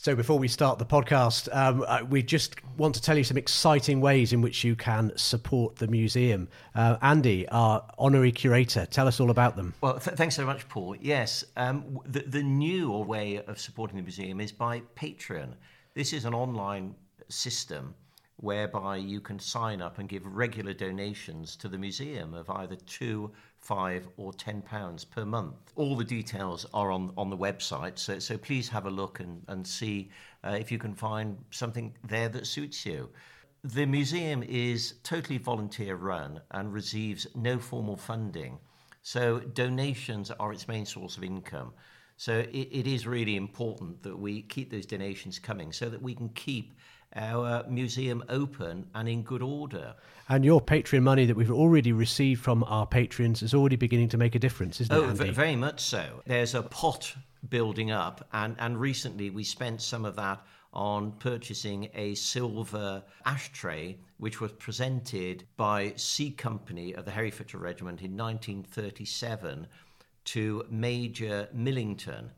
So, before we start the podcast, um, we just want to tell you some exciting ways in which you can support the museum. Uh, Andy, our honorary curator, tell us all about them. Well, th- thanks so much, Paul. Yes, um, the, the new way of supporting the museum is by Patreon. This is an online system whereby you can sign up and give regular donations to the museum of either two, five, or ten pounds per month. All the details are on, on the website, so, so please have a look and, and see uh, if you can find something there that suits you. The museum is totally volunteer run and receives no formal funding, so donations are its main source of income. So it, it is really important that we keep those donations coming so that we can keep our uh, museum open and in good order. And your Patreon money that we've already received from our patrons is already beginning to make a difference, isn't oh, it? Andy? very much so. There's a pot building up, and, and recently we spent some of that on purchasing a silver ashtray, which was presented by C Company of the Herefordshire Regiment in 1937 to Major Millington.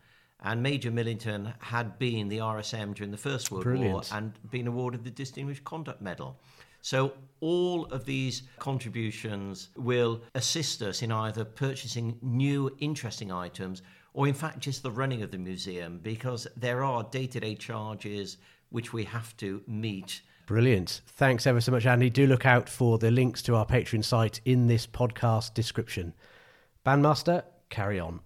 And Major Millington had been the RSM during the First World Brilliant. War and been awarded the Distinguished Conduct Medal. So, all of these contributions will assist us in either purchasing new interesting items or, in fact, just the running of the museum because there are day to day charges which we have to meet. Brilliant. Thanks ever so much, Andy. Do look out for the links to our Patreon site in this podcast description. Bandmaster, carry on.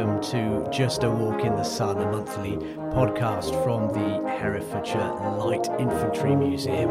And to Just a Walk in the Sun, a monthly podcast from the Herefordshire Light Infantry Museum.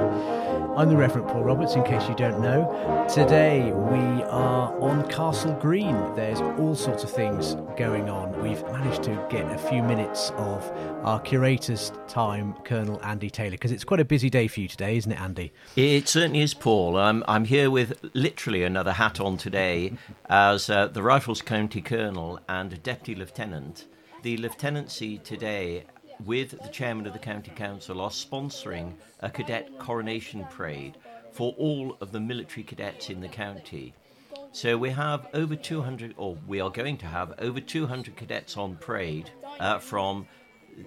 I'm the Reverend Paul Roberts, in case you don't know. Today we are on Castle Green. There's all sorts of things going on. We've managed to get a few minutes of our curator's time, Colonel Andy Taylor, because it's quite a busy day for you today, isn't it, Andy? It certainly is, Paul. I'm, I'm here with literally another hat on today as uh, the Rifles County Colonel and Deputy Lieutenant. The lieutenancy today, with the Chairman of the County Council, are sponsoring a cadet coronation parade for all of the military cadets in the county. So we have over 200, or we are going to have over 200 cadets on parade uh, from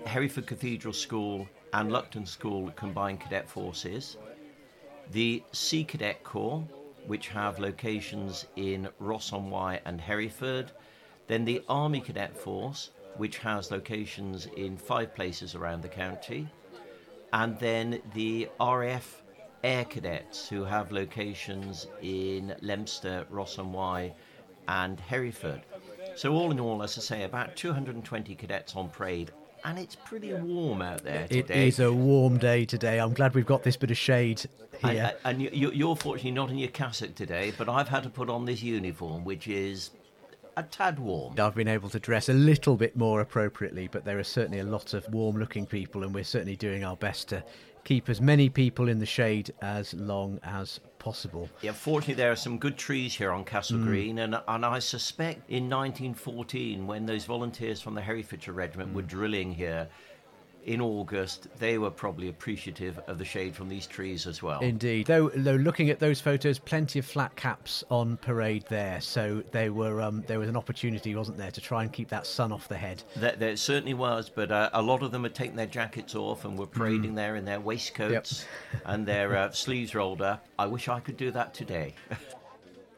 Hereford Cathedral School and Lucton School Combined Cadet Forces, the Sea Cadet Corps, which have locations in Ross on Wye and Hereford, then the Army Cadet Force, which has locations in five places around the county, and then the RAF Air Cadets, who have locations in Leominster, Ross and Wye, and Hereford. So, all in all, as I say, about 220 cadets on parade, and it's pretty warm out there It today. is a warm day today. I'm glad we've got this bit of shade And, here. and you, you- you're fortunately not in your cassock today, but I've had to put on this uniform, which is a tad warm. I've been able to dress a little bit more appropriately, but there are certainly a lot of warm looking people, and we're certainly doing our best to keep as many people in the shade as long as possible. Yeah, fortunately, there are some good trees here on Castle Mm. Green, and, and I suspect in 1914, when those volunteers from the Herefordshire Regiment Mm. were drilling here in August, they were probably appreciative of the shade from these trees as well. Indeed. Though, though looking at those photos, plenty of flat caps on parade there, so they were um, there was an opportunity, wasn't there, to try and keep that sun off the head. There, there certainly was, but uh, a lot of them had taken their jackets off and were Mm. parading there in their waistcoats and their uh, sleeves rolled up. I wish I could do that today.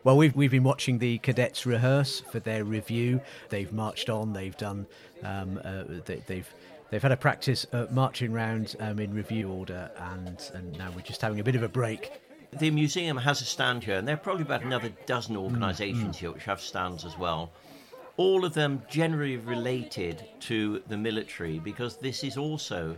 Well, we've we've been watching the cadets rehearse for their review. They've marched on. They've done. Um, uh, they, they've they've had a practice uh, marching round um, in review order, and and now we're just having a bit of a break. The museum has a stand here, and there are probably about another dozen organisations here which have stands as well. All of them generally related to the military because this is also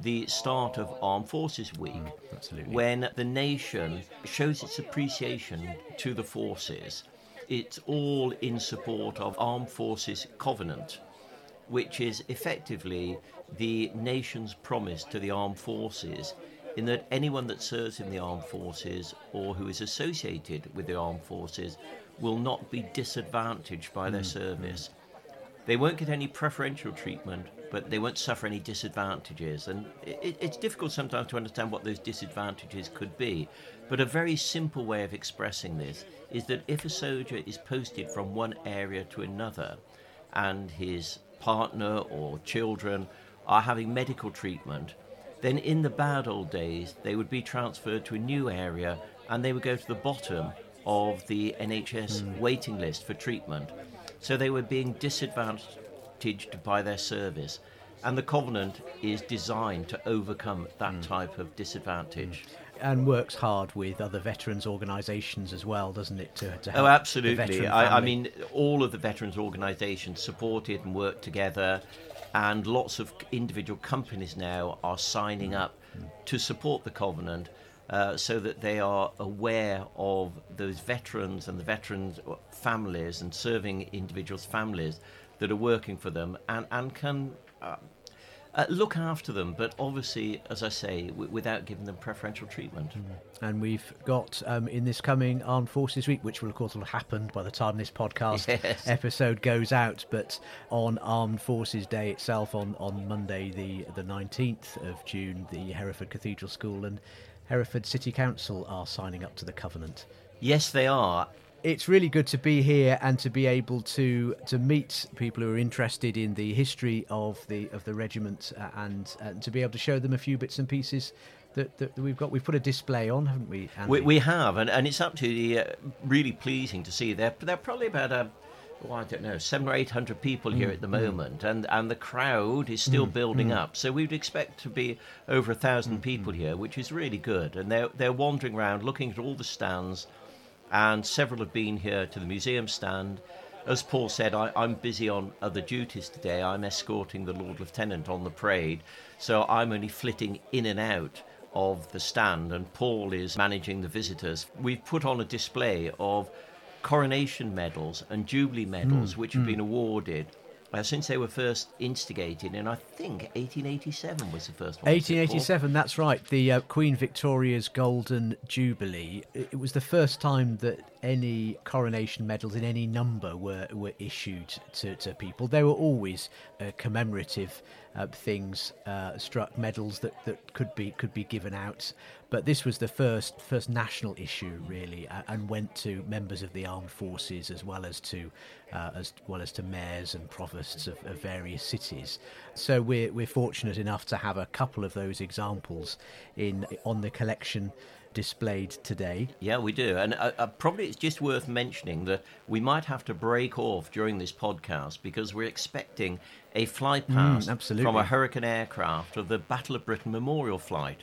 the start of Armed Forces Week, absolutely. when the nation shows its appreciation to the forces. It's all in support of Armed Forces Covenant, which is effectively the nation's promise to the armed forces in that anyone that serves in the armed forces or who is associated with the armed forces will not be disadvantaged by their mm, mm. service. They won't get any preferential treatment but they won't suffer any disadvantages. And it, it's difficult sometimes to understand what those disadvantages could be. But a very simple way of expressing this is that if a soldier is posted from one area to another and his partner or children are having medical treatment, then in the bad old days they would be transferred to a new area and they would go to the bottom of the NHS mm. waiting list for treatment. So they were being disadvantaged by their service. And the Covenant is designed to overcome that mm. type of disadvantage. Mm. And works hard with other veterans organisations as well, doesn't it? To, to oh, absolutely. I, I, mean, all of the veterans organisations supported and worked together, and lots of individual companies now are signing mm. up to support the Covenant uh, so that they are aware of those veterans and the veterans' families and serving individuals' families that are working for them and, and can uh, uh, look after them, but obviously, as I say, w- without giving them preferential treatment. Mm. And we've got um, in this coming Armed Forces Week, which will of course will have happened by the time this podcast yes. episode goes out, but on Armed Forces Day itself, on, on Monday the the nineteenth of June, the Hereford Cathedral School and Hereford City Council are signing up to the covenant. Yes, they are. It's really good to be here and to be able to to meet people who are interested in the history of the of the regiment uh, and, and to be able to show them a few bits and pieces that, that, we've got. We've put a display on, haven't we? We, we, have, and, and it's absolutely uh, really pleasing to see. They're, they're probably about a well, I don't know, seven or eight hundred people here mm, at the mm. moment, mm. and, and the crowd is still mm, building mm. up. So we would expect to be over a thousand mm, people here, which is really good. And they're they're wandering around, looking at all the stands, and several have been here to the museum stand. As Paul said, I, I'm busy on other duties today. I'm escorting the Lord Lieutenant on the parade, so I'm only flitting in and out of the stand, and Paul is managing the visitors. We've put on a display of coronation medals and jubilee medals, mm, which have mm. been awarded uh, since they were first instigated in, I think, 1887 was the first one. 1887, that's right. The uh, Queen Victoria's Golden Jubilee. It was the first time that any coronation medals in any number were, were issued to, to people. They were always uh, commemorative uh, things, uh, struck medals that, that could be could be given out. But this was the first first national issue, really, and went to members of the armed forces as well as to uh, as well as to mayors and provosts of, of, various cities. So we're we're fortunate enough to have a couple of those examples in on the collection displayed today. Yeah, we do. And uh, uh, probably it's just worth mentioning that we might have to break off during this podcast because we're expecting a fly past mm, from a Hurricane aircraft of the Battle of Britain memorial flight.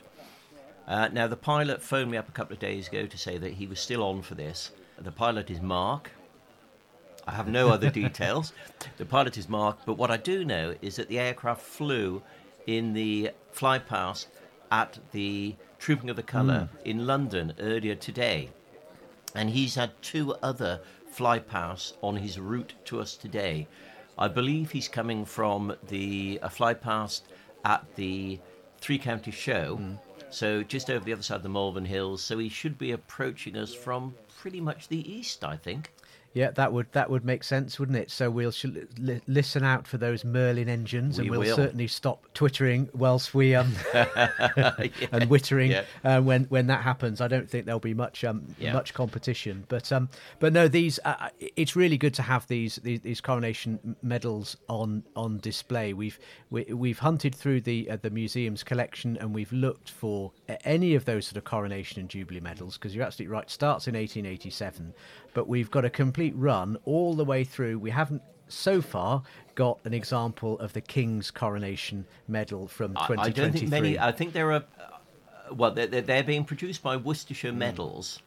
Uh, now, the pilot phoned me up a couple of days ago to say that he was still on for this. The pilot is Mark. I have no other details. The pilot is Mark, but what I do know is that the aircraft flew in the fly past at the Trooping of the Colour mm. in London earlier today. And he's had two other fly pasts on his route to us today. I believe he's coming from the a fly past at the Three County Show, mm. so just over the other side of the Malvern Hills. So he should be approaching us from pretty much the east, I think. Yeah, that would that would make sense, wouldn't it? So we'll sh- li- listen out for those Merlin engines, we and we'll will. certainly stop twittering whilst we um yeah. and wittering yeah. uh, when when that happens. I don't think there'll be much um yeah. much competition, but um but no, these uh, uh, it's really good to have these, these these coronation medals on on display. We've we, have we have hunted through the uh, the museum's collection and we've looked for any of those sort of coronation and jubilee medals because you're absolutely right. Starts in 1887 but we've got a complete run all the way through. We haven't so far got an example of the King's coronation medal from 2023. I, I don't think many. I think there are. Uh, well, they're, they're, being produced by Worcestershire mm. Medals,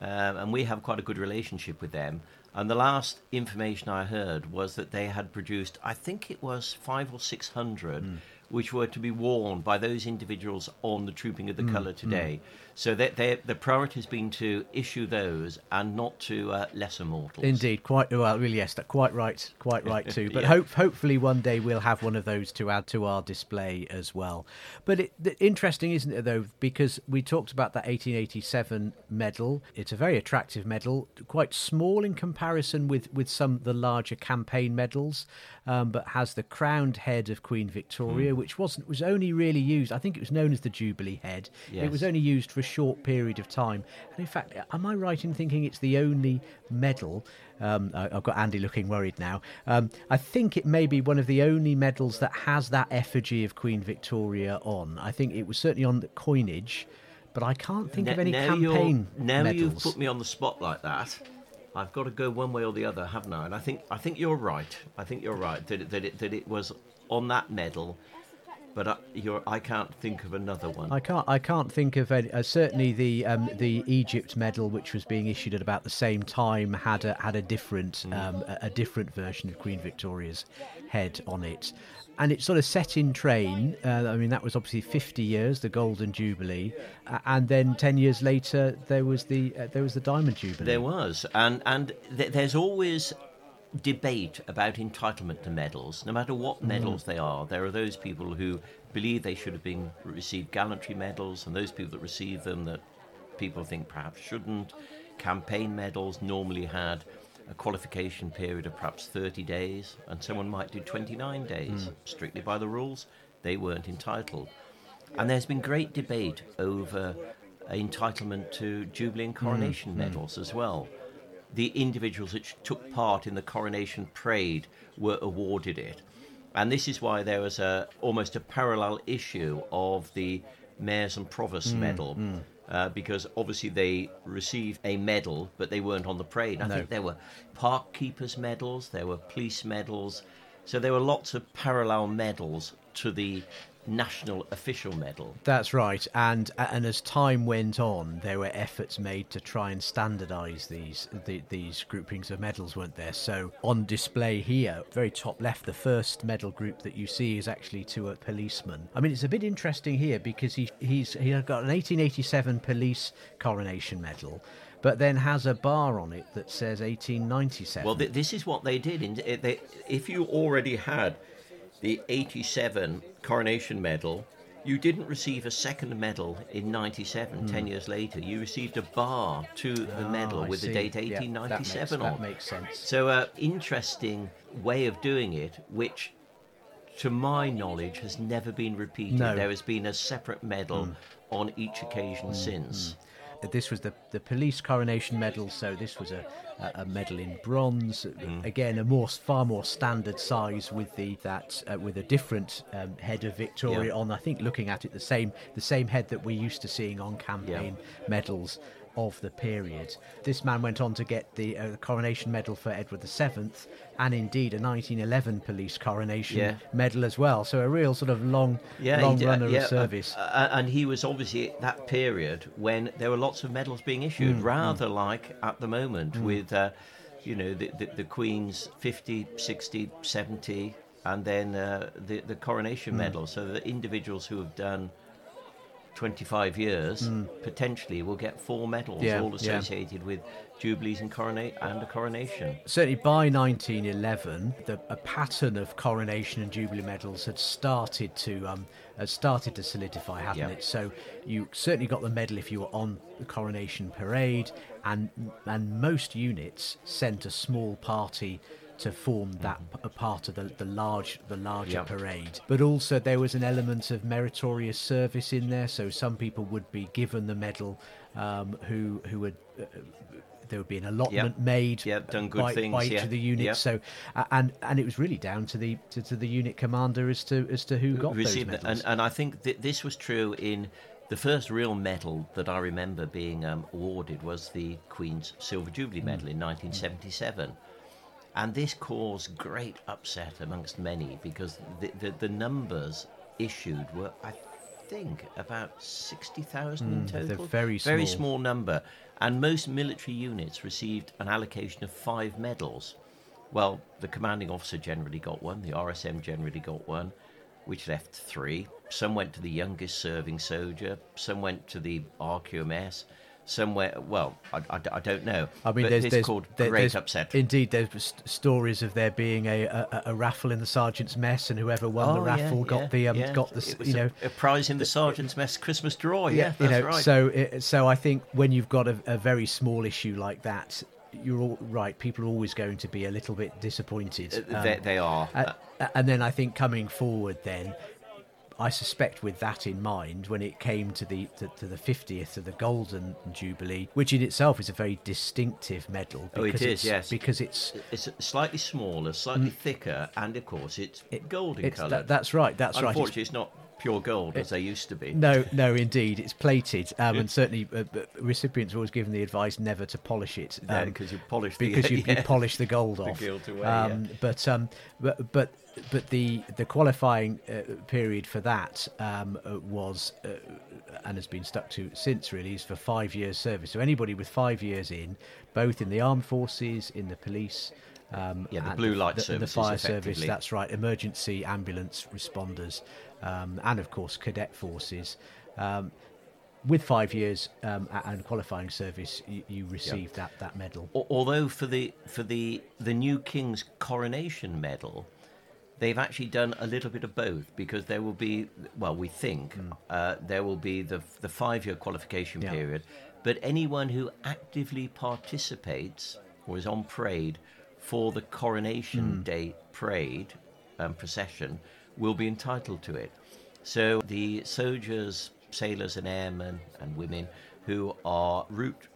um, and we have quite a good relationship with them. And the last information I heard was that they had produced, I think it was five or six hundred, mm. Which were to be worn by those individuals on the Trooping Mm, of the Colour today. So that the priority has been to issue those and not to uh, lesser mortals. Indeed, quite well. Really, yes, that quite right, quite right too. But Yeah. hope, hopefully, one day we'll have one of those to add to our display as well. But it, the, interesting, isn't it, though, because we talked about that 1887 medal. It's a very attractive medal, quite small in comparison with with some of the larger campaign medals, um, but has the crowned head of Queen Victoria, Hmm. which wasn't was only really used. I think it was known as the Jubilee head. It was only used for a short period of time. And in fact, am I right in thinking it's the only medal? Um, I- I've got Andy looking worried now. Um, I think it may be one of the only medals that has that effigy of Queen Victoria on. I think it was certainly on the coinage, but I can't think of N- any now you're- campaign Now you've put me on the spot like that. I've got to go one way or the other, haven't I? And I think I think you're right. I think you're right that it, that it, that it was on that medal, but I, you're, I can't think of another one. I can't. I can't think of any. Uh, certainly, the um, the Egypt medal, which was being issued at about the same time, had a had a different um, a, a different version of Queen Victoria's head on it, and it sort of set in train. Uh, I mean, that was obviously 50 years, the Golden Jubilee, uh, and then 10 years later there was the uh, there was the Diamond Jubilee. There was, and and th- there's always debate about entitlement to medals. No matter what mm-hmm. medals they are, there are those people who believe they should have been received gallantry medals, and those people that receive them that people think perhaps shouldn't. Campaign medals normally had a qualification period of perhaps 30 days, and someone might do 29 days mm. strictly by the rules. They weren't entitled. And there's been great debate over entitlement to Jubilee and coronation mm-hmm. medals as well. The individuals that took part in the coronation parade were awarded it. And this is why there was a almost a parallel issue of the mayors and provosts medal. Uh, because obviously they received a medal, but they weren't on the parade. I think there were park keepers medals, there were police medals, so there were lots of parallel medals to the national official medal. That's right, and and as time went on, there were efforts made to try and standardise these the, these groupings of medals, weren't there? So on display here, very top left, the first medal group that you see is actually to a policeman. I mean, it's a bit interesting here because he he's he got an 1887 police coronation medal. But then has a bar on it that says 1897. Well, th- this is what they did. In, eh, they, if you already had the 87 coronation medal, you didn't receive a second medal in 97, 10 years later. You received a bar to the medal Hmm. Ah, I with the date Yeah, that makes- 1897 that makes sense. So, uh, interesting way of doing it, which, to my knowledge, has never been repeated. No. Hmm. There has been a separate medal on each occasion since. This was the, the police coronation medal, so this was a, a, medal in bronze. Again, a more far more standard size with the that uh, with a different um, head of Victoria Yeah. on. I think looking at it, the same the same head that we're used to seeing on campaign medals of the period. This man went on to get the uh, coronation medal for Edward VII, and indeed a 1911 police coronation Yeah. medal as well. So a real sort of long yeah, long did- runner yeah, of service. uh, uh, and he was obviously at that period when there were lots of medals being Mm, issued, rather like at the moment with, uh, you know, the, the, the Queen's 50, 60, 70, and then uh, the, the coronation Mm. medal. So the individuals who have done 25 years potentially will get four medals, Mm. Yeah, all yeah. associated with jubilees and, corona- and a coronation. certainly by 1911, the, a pattern of coronation and jubilee medals had started to um, had started to solidify, hadn't Yeah. it? So you certainly got the medal if you were on the coronation parade, and and most units sent a small party to form that p- a part of the, the large the larger Yeah. parade. But also there was an element of meritorious service in there, so some people would be given the medal um, who who would. Uh, there would be an allotment made Yep, done good by, things, by each yeah. of the units. Yep. So, uh, and and it was really down to the to, to the unit commander as to as to who got those received it. medals. And, and I think th- this was true in the first real medal that I remember being um, awarded was the Queen's Silver Jubilee Mm. Medal in 1977. And this caused great upset amongst many because the, the, the numbers issued were, I think, about 60,000 in Mm, they're total. very Very small. small number. And most military units received an allocation of five medals. Well, the commanding officer generally got one, the RSM generally got one, which left three. Some went to the youngest serving soldier. Some went to the RQMS. Somewhere, well, I, I, I don't know. I mean, there's, it's there's called there- Great Upset. Indeed, there's st- stories of there being a, a, a raffle in the sergeant's mess, and whoever won the Oh, yeah, raffle got yeah, the um, yeah. got the s- It was you know a, prize in the sergeant's mess Christmas draw. Yeah, you that's know right. so it, so I think when you've got a, a very small issue like that, you're all right. People are always going to be a little bit disappointed. Uh, Um, they, they are. uh, and then I think coming forward, then I suspect with that in mind, when it came to the to, to the fiftieth of the Golden Jubilee, which in itself is a very distinctive medal. Oh, because is, it's- yes. because it's it's slightly smaller, sligely thicker, and of course it's golden Mm. it's colour. that, that's right. That's right. It's Unfortunately, it's not pure gold as they used to be. No, no, indeed, it's plated, um, and certainly uh, uh, recipients are always given the advice never to polish it um, because you polish the- because you, you yeah. polish the gold off. gilt away, um, But um, but but but the the qualifying uh, period for that um, uh, was uh, and has been stuck to since really is for five years service. So anybody with five years in, both in the armed forces, in the police. Um, Yeah, the blue light the, the fire service. That's right. Emergency ambulance responders, um, and of course cadet forces. Um, with five years um, and qualifying service, you, you receive that, that medal. Although for the for the the new king's coronation medal, they've actually done a little bit of both because there will be well, we think uh, there will be the the five year qualification. Yeah. period, but anyone who actively participates or is on parade for the coronation Hmm. day parade um, procession will be entitled to it. So the soldiers, sailors, and airmen and women who are route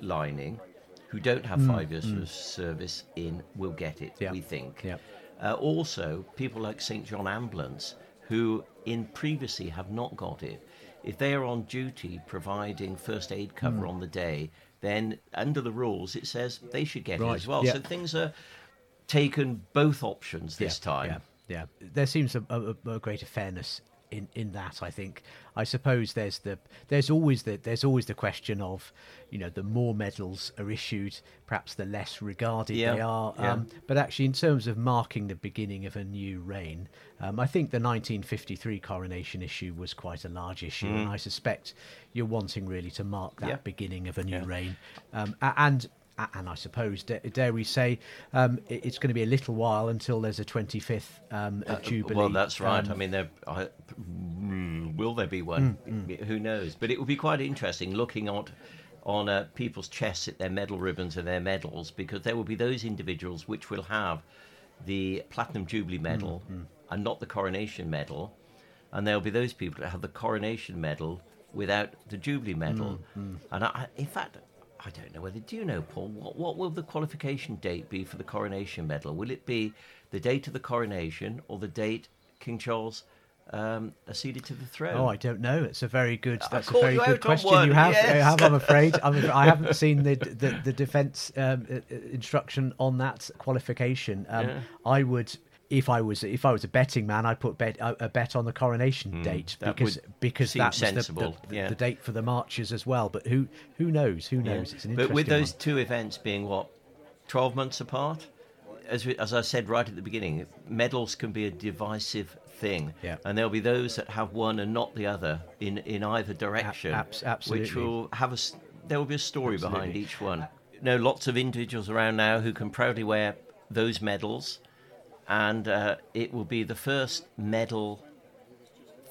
lining, who don't have five years of service in, will get it. Yeah. We think. Yeah. Uh, also, people like St John Ambulance, who in previously have not got it, if they are on duty providing first aid cover Hmm. on the day, then under the rules it says they should get it as well. yeah. So things are taken both options this time. Yeah. There seems a, a, a greater fairness in, in that. I think. I suppose there's the there's always the there's always the question of, you know, the more medals are issued, perhaps the less regarded Yeah, they are. yeah. Um, but actually, in terms of marking the beginning of a new reign, um, I think the 1953 coronation issue was quite a large issue, and I suspect you're wanting really to mark that Mm. Yeah. beginning of a new reign, um, and and I suppose da- dare we say um, it's going to be a little while until there's a 25th um, uh, jubilee. Well, that's right. um, I mean, there, I, mm, will there be one? Mm, Who knows? But it will be quite interesting looking at on uh, people's chests at their medal ribbons and their medals, because there will be those individuals which will have the platinum jubilee Mm, medal and not the coronation medal, and there will be those people that have the coronation medal without the jubilee medal. Mm, And I, in fact. I don't know whether do you know, Paul. What, what will the qualification date be for the coronation medal? Will it be the date of the coronation or the date King Charles um, acceded to the throne? Oh, I don't know. It's a very good. That's a very good on question. You have, yes. you have. I'm afraid. I'm, I haven't seen the the, the defence um, instruction on that qualification. Um, Yeah. I would, if I was if I was a betting man, I'd put bet, a a bet on the coronation date Hmm, that because would because seem that was the- sensible, the, the, yeah. the date for the marches as well. But who who knows? Who Yeah. knows? It's an but with those one. two events being what twelve months apart, as we, as I said right at the beginning, medals can be a divisive thing, Yeah. and there'll be those that have one and not the other in in either direction, abs- which will have a there will be a story behind each one. You know, lots of individuals around now who can proudly wear those medals, and uh, it will be the first medal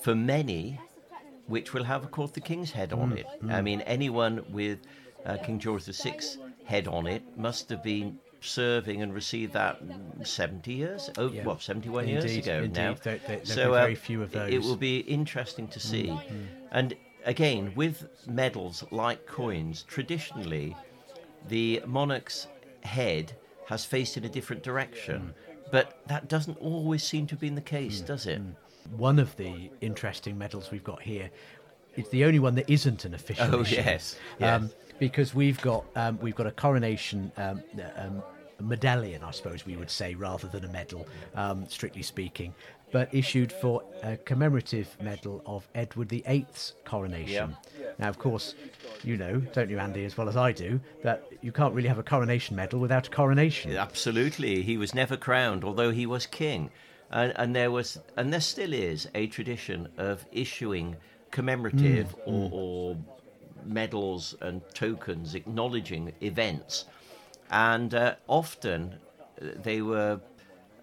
for many which will have, of course, the king's head on it. I mean, anyone with uh, King George VI head on it must have been serving and received that 70 years, oh, Yeah. what, 71 years Indeed, ago indeed. now. There- there- so uh, very few of those. It. Mm, will be interesting to see. And again, with medals like coins, traditionally, the monarch's head has faced in a different direction. Mm. But that doesn't always seem to have been the case, does it? one of the interesting medals we've got here. It's the only one that isn't an official. Oh, issue. yes, Um, yes. because we've got um, we've got a coronation um, um, medallion, I suppose we would say, rather than a medal, um, strictly speaking, but issued for a commemorative medal of Edward VIII's coronation. Now, of course, you know, don't you, Andy, as well as I do, that you can't really have a coronation medal without a coronation. Absolutely. He was never crowned, although he was king. and, and there was, and there still is, a tradition of issuing commemorative Mm, or, or medals and tokens acknowledging events, and uh, often uh, they were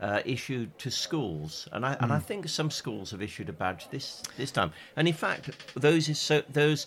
uh, issued to schools, and I and I think some schools have issued a badge this this time. And in fact, those is so those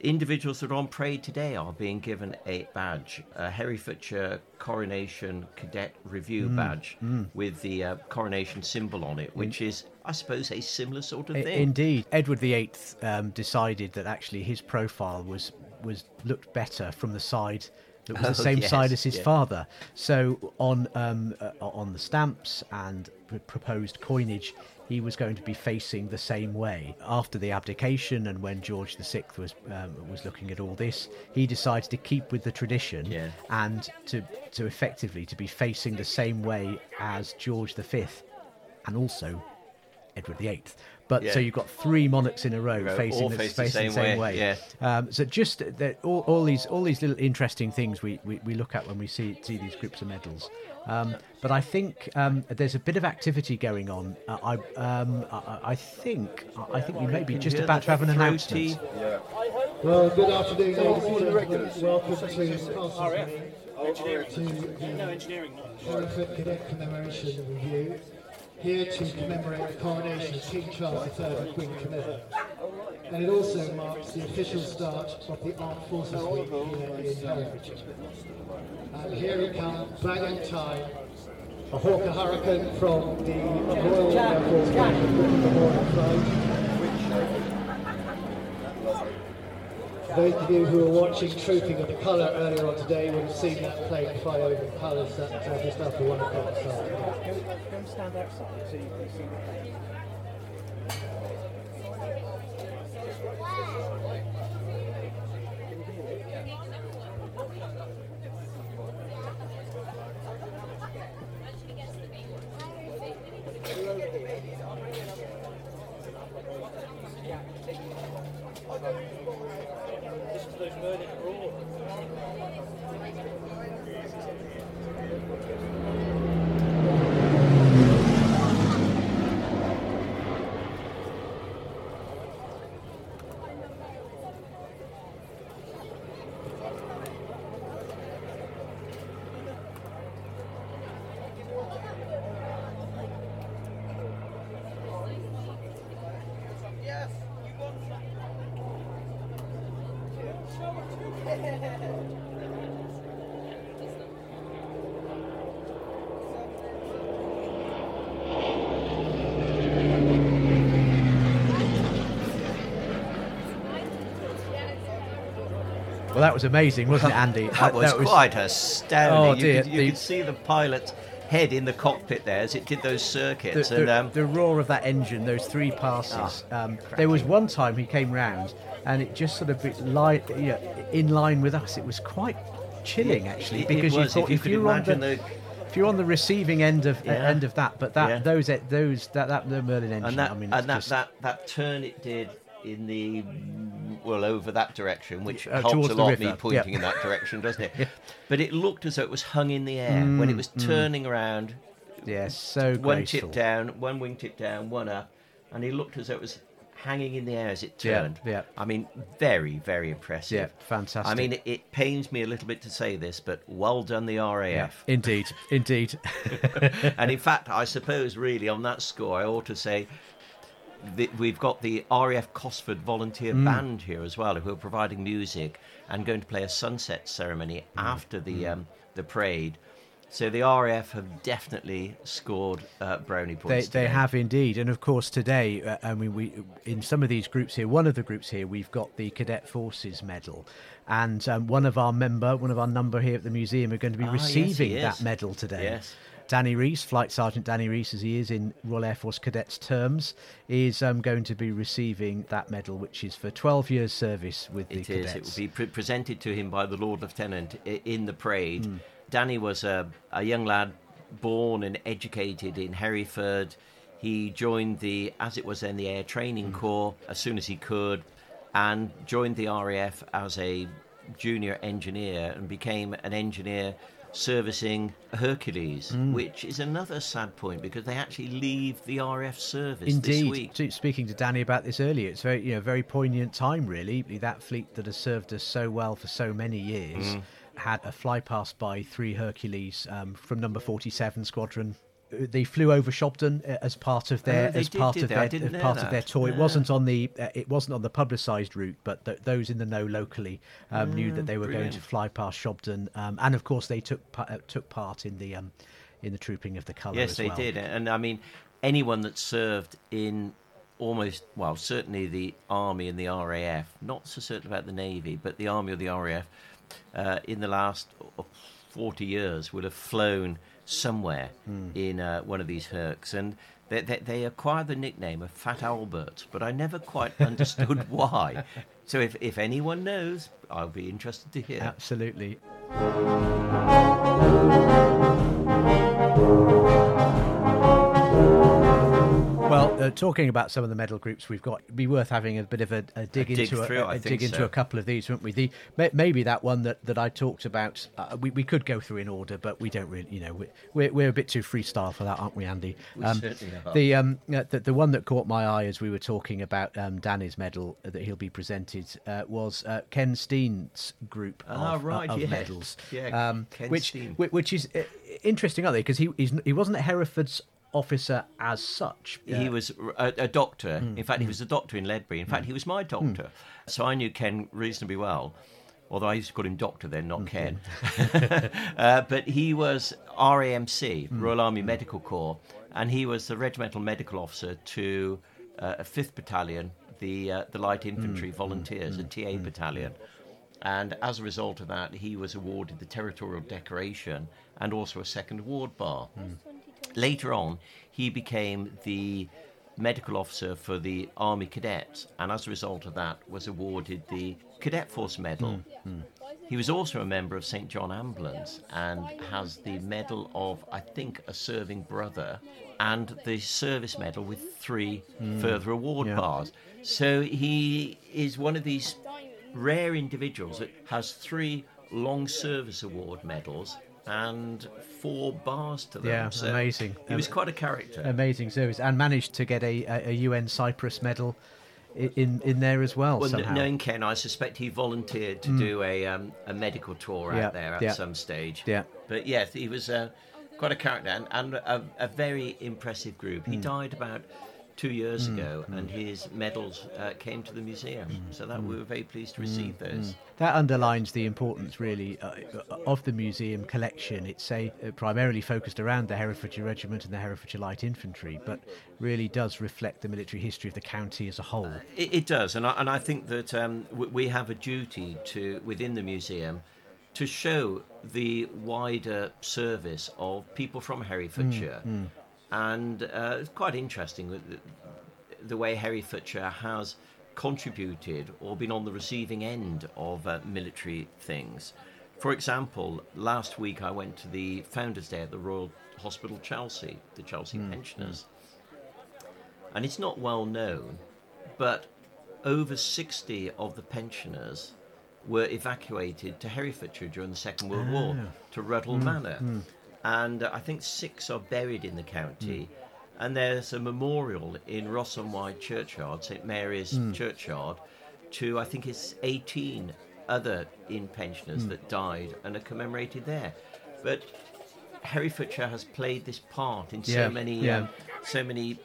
individuals that are on parade today are being given a badge, a Herefordshire Coronation Cadet Review badge with the uh, coronation symbol on it, which is, I suppose, a similar sort of thing. Indeed, Edward VIII um, decided that actually his profile was was looked better from the side that was the Oh, same yes, side as his yeah. father. So on um, uh, on the stamps and pr- proposed coinage, he was going to be facing the same way. After the abdication and when George VI was um, was looking at all this, he decided to keep with the tradition Yeah. and to to effectively to be facing the same way as George V and also Edward VIII. But so you've got three monarchs in a row Row, facing, all the, face the facing same way, yeah. Um, so just that all, all these all these little interesting things we, we, we look at when we see see these groups of medals. Um, but I think um, there's a bit of activity going on. Uh, I, um, I I think I think we may be just about to have an throaty- announcement. Well, good afternoon, ladies and gentlemen. Welcome to Castlesbury, to the Hereford Cadet Commemoration Review, here to commemorate the coronation of King Charles III and Queen Camilla. And it also marks the official start of the Armed Forces Week here in Herefordshire. And here he comes, bang in time, a Hawker Hurricane from the Royal Air Force. Those of you who were watching Trooping of the Colour earlier on today would have seen that plane fly over the colours at uh, just after one o'clock this afternoon. Well, that was amazing, wasn't it, Andy? That was, quite astounding. Oh, you, dear, could, you the- could see the pilot's head in the cockpit there as it did those circuits. the, and um, the roar of that engine, those three passes. um, there was one time he came round, and it just sort of li- you know, in line with us. It was quite chilling, It- actually, it- it because was, you if thought you if could you on imagine the, the- if you're on the receiving end of uh, end of that, but that Yeah. those those that that the Merlin engine. and that I mean, and that, just- that that turn it did in the well over that direction, which Uh, helps a lot me pointing yeah. in that direction, doesn't it? But it looked as though it was hung in the air when it was turning around. yes, so One graceful. tip down, one wing tip down, one up, and he looked as though it was hanging in the air as it turned. yeah. I mean, very, very impressive. Yeah, fantastic. I mean, it, it pains me a little bit to say this, but well done, the RAF. Indeed, indeed. and in fact, I suppose really on that score, I ought to say that we've got the RAF Cosford Volunteer Mm. Band here as well, who are providing music and going to play a sunset ceremony Mm. after the um, the parade. So the RAF have definitely scored uh, brownie points. they today. have indeed, and of course today, uh, I mean, we in some of these groups here, one of the groups here, we've got the Cadet Forces Medal, and um, one of our member, one of our number here at the museum, are going to be Ah, receiving he that medal today. Yes. Danny Reese, Flight Sergeant Danny Reese, as he is in Royal Air Force Cadets terms, is um, going to be receiving that medal, which is for 12 years' service with the It is. cadets. It will be pre- presented to him by the Lord Lieutenant in the parade. Hmm. Danny was a, a young lad born and educated in Hereford. He joined the, as it was then, the Air Training Hmm. Corps as soon as he could, and joined the RAF as a junior engineer and became an engineer servicing Hercules, Mm. which is another sad point because they actually leave the RF service this Indeed. week. Speaking to Danny about this earlier, it's very, you know, very poignant time. Really, that fleet that has served us so well for so many years Mm. had a fly past by three Hercules um, from Number Forty-Seven Squadron. Uh, They flew over Shobdon uh, as part of their they as did, part of their as part of their that. tour. It wasn't on the uh, it wasn't on the publicised route, but th- those in the know locally um, knew that they were going to fly past Shobdon, um, and of course they took uh, took part in the um, in the trooping of the colour. Yes, they well. did. And I mean, anyone that served in almost, well, certainly the Army and the RAF, not so certain about the Navy, but the Army or the RAF, uh, in the last 40 years would have flown somewhere Hmm. in uh, one of these Hercs. And they, they, they acquired the nickname of Fat Albert, but I never quite understood why. So if, if anyone knows, I'll be interested to hear. Absolutely. Uh, talking about some of the medal groups we've got, it'd be worth having a bit of a, a dig dig into through, a, a dig into a couple of these, wouldn't we? The may- maybe that one that, that I talked about, uh, we, we could go through in order, but we don't really, you know, we- we're we're a bit too freestyle for that, aren't we, Andy? We certainly are. The um uh, the, the one that caught my eye as we were talking about um, Danny's medal that he'll be presented uh, was uh, Ken Steen's group Ah, of, uh, right, of medals. Yeah, um, Ken which Steen. whi- which is uh, interesting, aren't they? Because he he's, he wasn't at Hereford's officer as such. He Uh, was a, a doctor. Hmm. In fact, he was a doctor in Ledbury. In fact, he was my doctor. So I knew Ken reasonably well. Although I used to call him Doctor then, not Ken. uh, but he was RAMC, Hmm. Royal Army Medical Corps, and he was the regimental medical officer to uh, a 5th Battalion, the, uh, the Light Hmm. Infantry Volunteers, a TA battalion. And as a result of that, he was awarded the Territorial Decoration and also a second award bar. Later on, he became the medical officer for the Army Cadets, and as a result of that, was awarded the Cadet Force Medal. Hmm, hmm. He was also a member of St. John Ambulance and has the Medal of, I think, a serving brother and the Service Medal with three hmm. further award Yeah. bars. So he is one of these rare individuals that has three long service award medals and four bars to them. Yeah, So amazing. He was Um, quite a character. amazing service and managed to get a, a, UN Cyprus medal in in there as well. well, somehow. knowing Ken, I suspect he volunteered to do a um, a medical tour Yeah, out there at yeah. some stage. Yeah. But yes, he was uh, quite a character and, and a, a very impressive group. He died about two years ago, and his medals uh, came to the museum. Hmm. So that we were very pleased to receive those. That underlines the importance, really, uh, of the museum collection. It's a uh, primarily focused around the Herefordshire Regiment and the Herefordshire Light Infantry, but really does reflect the military history of the county as a whole. It, it does, and I, and I think that um, w- we have a duty to within the museum to show the wider service of people from Herefordshire, and uh, it's quite interesting the, the way Herefordshire has contributed or been on the receiving end of uh, military things. For example, last week I went to the Founders' Day at the Royal Hospital Chelsea, the Chelsea pensioners and it's not well known, but over 60 of the pensioners were evacuated to Herefordshire during the Second World War, to Ruddle Manor. And I think six are buried in the county. Hmm. And there's a memorial in Ross on Wye Churchyard, St Mary's hmm. Churchyard, to I think it's 18 other in pensioners hmm. that died and are commemorated there. But Herefordshire has played this part in Yeah, so many, yeah. um, so many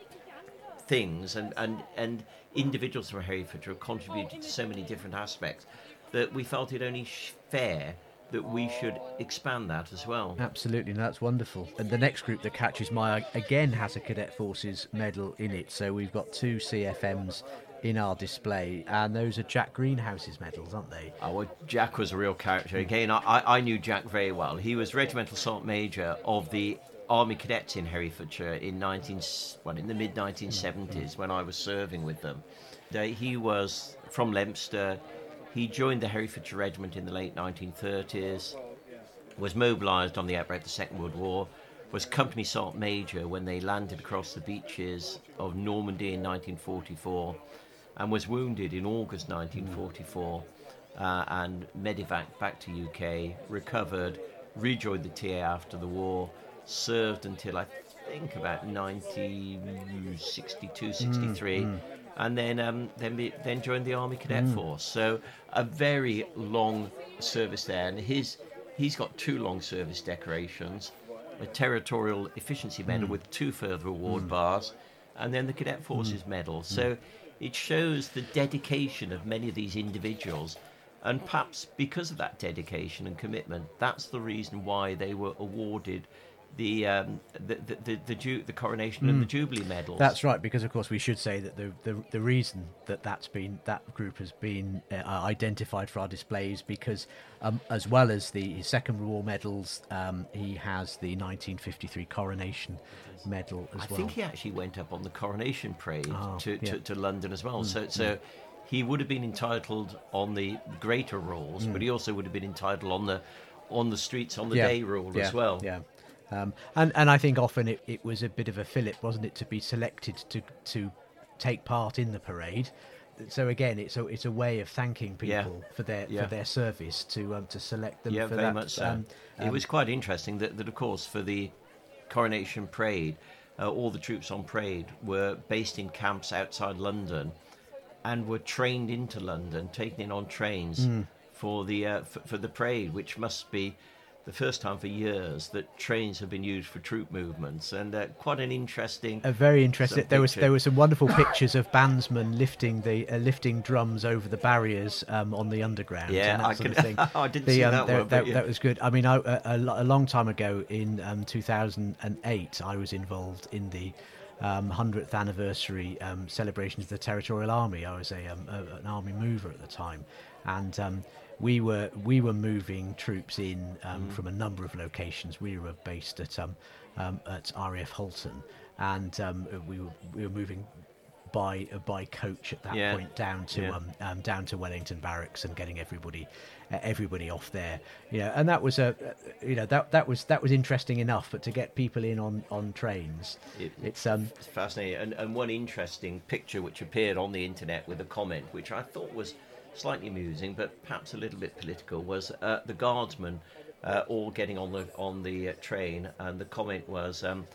things and, and, and individuals from Herefordshire have contributed to so many different aspects that we felt it only sh- fair that we should expand that as well. Absolutely, that's wonderful. And the next group that catches my eye again has a Cadet Forces medal in it. So we've got two CFMs in our display, and those are Jack Greenhouse's medals, aren't they? Oh, well, Jack was a real character. Again, I, I knew Jack very well. He was Regimental Sergeant Major of the Army Cadets in Herefordshire in 19, well, in the mid 1970s when I was serving with them. He was from Leominster. He joined the Herefordshire Regiment in the late 1930s. Was mobilised on the outbreak of the Second World War. Was Company Sergeant Major when they landed across the beaches of Normandy in 1944 and was wounded in August 1944 uh, and medevac back to UK, recovered, rejoined the TA after the war, served until I think about 1962, mm, 63. Mm. And then, um, then, be, then joined the Army Cadet mm. Force. So a very long service there, and his he's got two long service decorations, a territorial efficiency medal with two further award bars, and then the Cadet Forces Medal. So it shows the dedication of many of these individuals. And perhaps because of that dedication and commitment, that's the reason why they were awarded the um, the, the, the, the, ju- the coronation and the Jubilee medals. That's right, because of course we should say that the the, the reason that that's been that group has been uh, identified for our displays because um, as well as the second war medals, um, he has the 1953 coronation medal as I well. I think he actually went up on the coronation parade Oh, to, yeah. Mm, to, to London as well. so so he would have been entitled on the greater rules, but he also would have been entitled on the on the streets on the Mm. Yeah, day rule yeah, as well. Yeah. Um, and and I think often it, it was a bit of a fillip, wasn't it, to be selected to to take part in the parade. So again, it's a it's a way of thanking Yeah. people for their Yeah. for their service to um, to select them. Yeah, for very that. much so. Um, it was quite interesting that, that, of course, for the coronation parade, uh, all the troops on parade were based in camps outside London, and were trained into London, taken in on trains Hmm. for the uh, for, for the parade, which must be the first time for years that trains have been used for troop movements, and uh, quite an interesting. a very interesting. There was there were some wonderful pictures of bandsmen lifting the uh, lifting drums over the barriers um, on the underground. Yeah, I sort of thing. I didn't The, see um, that there- one, that, yeah. that was good. I mean, I, a, a long time ago in um, 2008, I was involved in the. Um, 100th anniversary um, celebrations of the Territorial Army. I was a, um, a an army mover at the time, and um, we were we were moving troops in um, Mm. from a number of locations. We were based at um, um, at RAF Halton, and um, we were we were moving by uh, by coach at that Yeah. point down to Yeah. um, um, down to Wellington Barracks and getting everybody uh, everybody off there. You know, and that was a uh, you know that that was that was interesting enough. But to get people in on on trains, It- it's um It's fascinating. And, and one interesting picture which appeared on the internet with a comment, which I thought was slightly amusing, but perhaps a little bit political, was uh, the guardsmen uh, all getting on the on the uh, train, and the comment was. Um,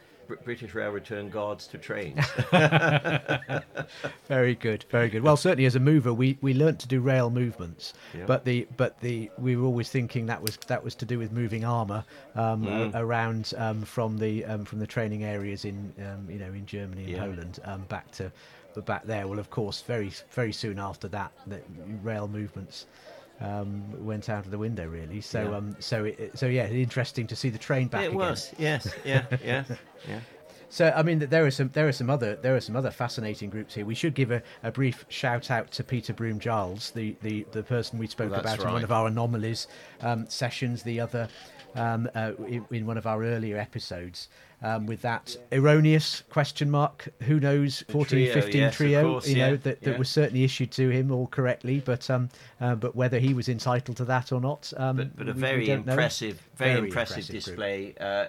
British Rail return guards to trains. Very good, very good. Well, certainly as a mover, we, we learnt to do rail movements, Yeah. but the but the we were always thinking that was that was to do with moving armour um, Mm. around um, from the um, from the training areas in um, you know in Germany and Yeah. Poland um, back to but back there. Well, of course, very very soon after that, the rail movements. Um, went out of the window really. So Yeah. um, so it, so yeah, interesting to see the train back. it again. was, yes, yeah, yeah, yeah. So I mean, there are some there are some other there are some other fascinating groups here. We should give a, a brief shout out to Peter Broom Giles, the, the, the person we spoke That's about in one of our anomalies um, sessions, the other um, uh, in, in one of our earlier episodes. Um, with that erroneous question mark, who knows, 14, trio, 15 yes, trio, course, you know, yeah, that, that yeah. was certainly issued to him all correctly, but um, uh, but whether he was entitled to that or not, um, But, but a we- we very don't impressive, very, Very impressive, impressive display, uh,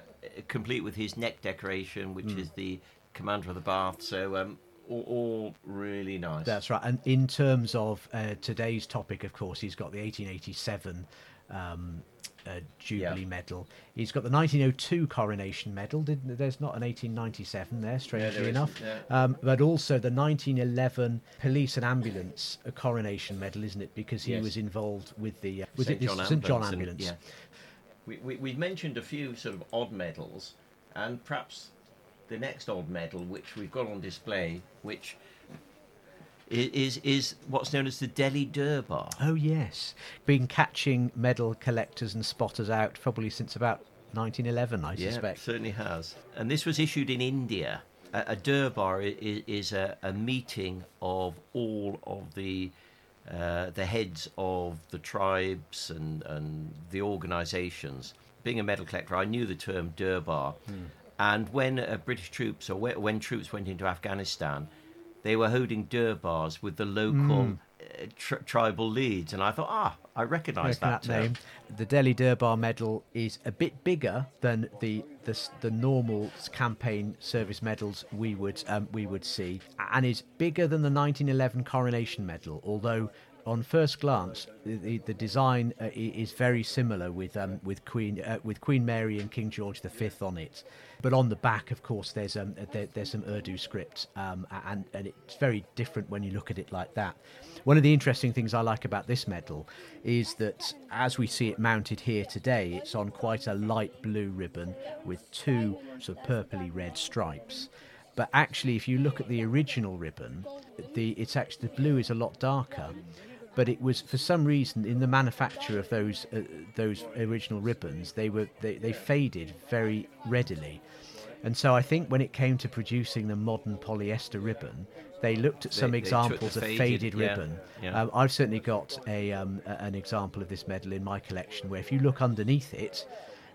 complete with his neck decoration, which Mm. is the commander of the bath. So um, all, all really nice. That's right. And in terms of uh, today's topic, of course, he's got the 1887 um, uh, Jubilee Yeah. Medal. He's got the 1902 Coronation Medal. Did, there's not an 1897 there, strangely there enough. isn't, Um, but also the 1911 Police and Ambulance Coronation Medal, isn't it? Because he Yes. was involved with the uh, was St. it John St John and- Ambulance? yeah. We, we, we mentioned a few sort of odd medals, and perhaps the next odd medal, which we've got on display, which is is what's known as the Delhi Durbar. Oh yes, been catching medal collectors and spotters out probably since about 1911, I Yeah, suspect. certainly has. And this was issued in India. A, a Durbar is, is a, a meeting of all of the uh, the heads of the tribes and, and the organisations. Being a medal collector, I knew the term Durbar. And when uh, British troops or when, when troops went into Afghanistan, they were holding Durbars with the local uh, tri- tribal leads. And I thought, ah, I recognise Reckon that, name. The Delhi Durbar medal is a bit bigger than the the, the normal campaign service medals we would um, we would see, and is bigger than the 1911 Coronation Medal. Although on first glance, the, the design uh, is very similar with um, with Queen uh, with Queen Mary and King George V on it. But on the back, of course, there's um, there, there's some Urdu script, um, and and it's very different when you look at it like that. One of the interesting things I like about this medal is that as we see it mounted here today, it's on quite a light blue ribbon with two sort of purpley red stripes. But actually, if you look at the original ribbon, the it's actually the blue is a lot darker. But it was for some reason in the manufacture of those uh, those original ribbons, they were they, they faded very readily. And so I think when it came to producing the modern polyester ribbon, they looked at some they examples of faded, faded yeah, ribbon. yeah. Um, I've certainly got a, um, a- an example of this medal in my collection where if you look underneath it,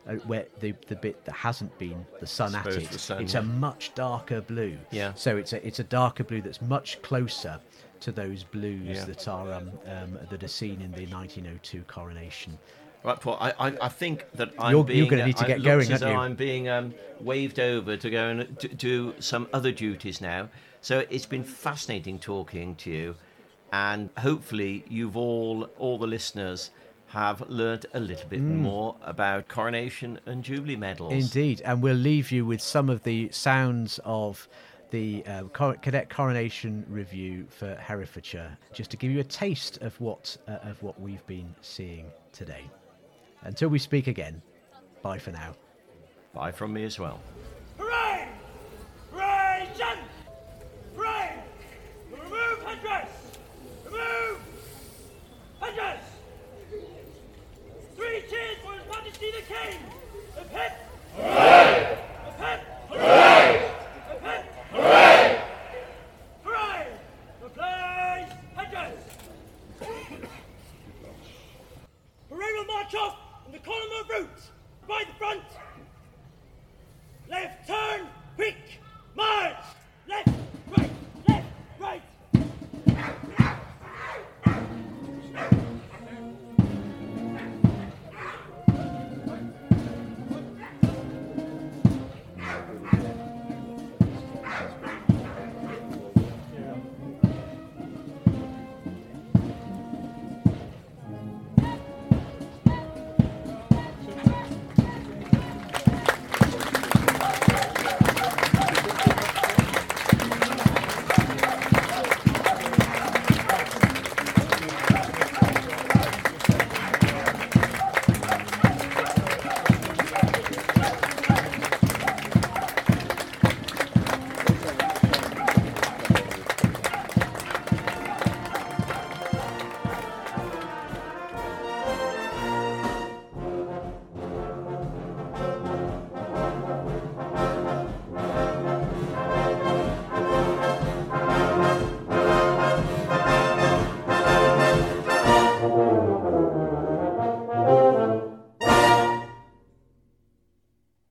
uh, where the, the bit that hasn't been the sun at it, sun, it's yeah. a much darker blue. Yeah. So it's a it's a darker blue that's much closer to those blues Yeah. that are um, um, that are seen in the 1902 coronation. Right, Paul. I, I, I think that I'm You're- being. you're gonna need to get going, as aren't though you? I'm being um, waved over to go and d- do some other duties now. So it's been fascinating talking to you, and hopefully you've all, all the listeners, have learnt a little bit more about coronation and jubilee medals. Indeed, and we'll leave you with some of the sounds of the uh, Cadet Coronation Review for Herefordshire, just to give you a taste of what uh, of what we've been seeing today. Until we speak again, bye for now. Bye from me as well.